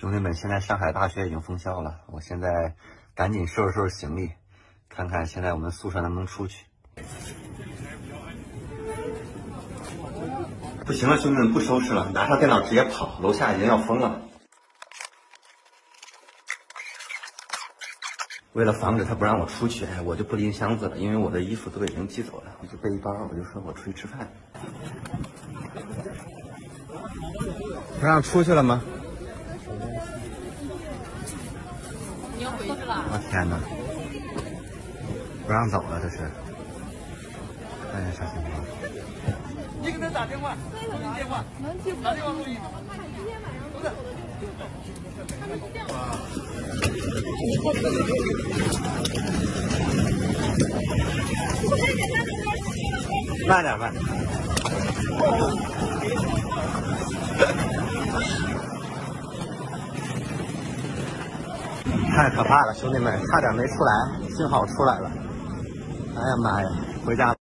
兄弟们，现在上海大学已经封校了，我现在赶紧收拾收拾行李，看看现在我们宿舍能不能出去。不行了，兄弟们，不收拾了，拿上电脑直接跑，楼下已经要封了。为了防止他不让我出去，哎我就不拎箱子了，因为我的衣服都已经寄走了，我就背一包，我就说我出去吃饭。不让出去了吗？我天哪！不让走了，这是。看一下啥情况？你给他打电话，打电话，打电话录音。不是。慢点，慢点。太可怕了，兄弟们，差点没出来，幸好出来了。哎呀妈呀，回家。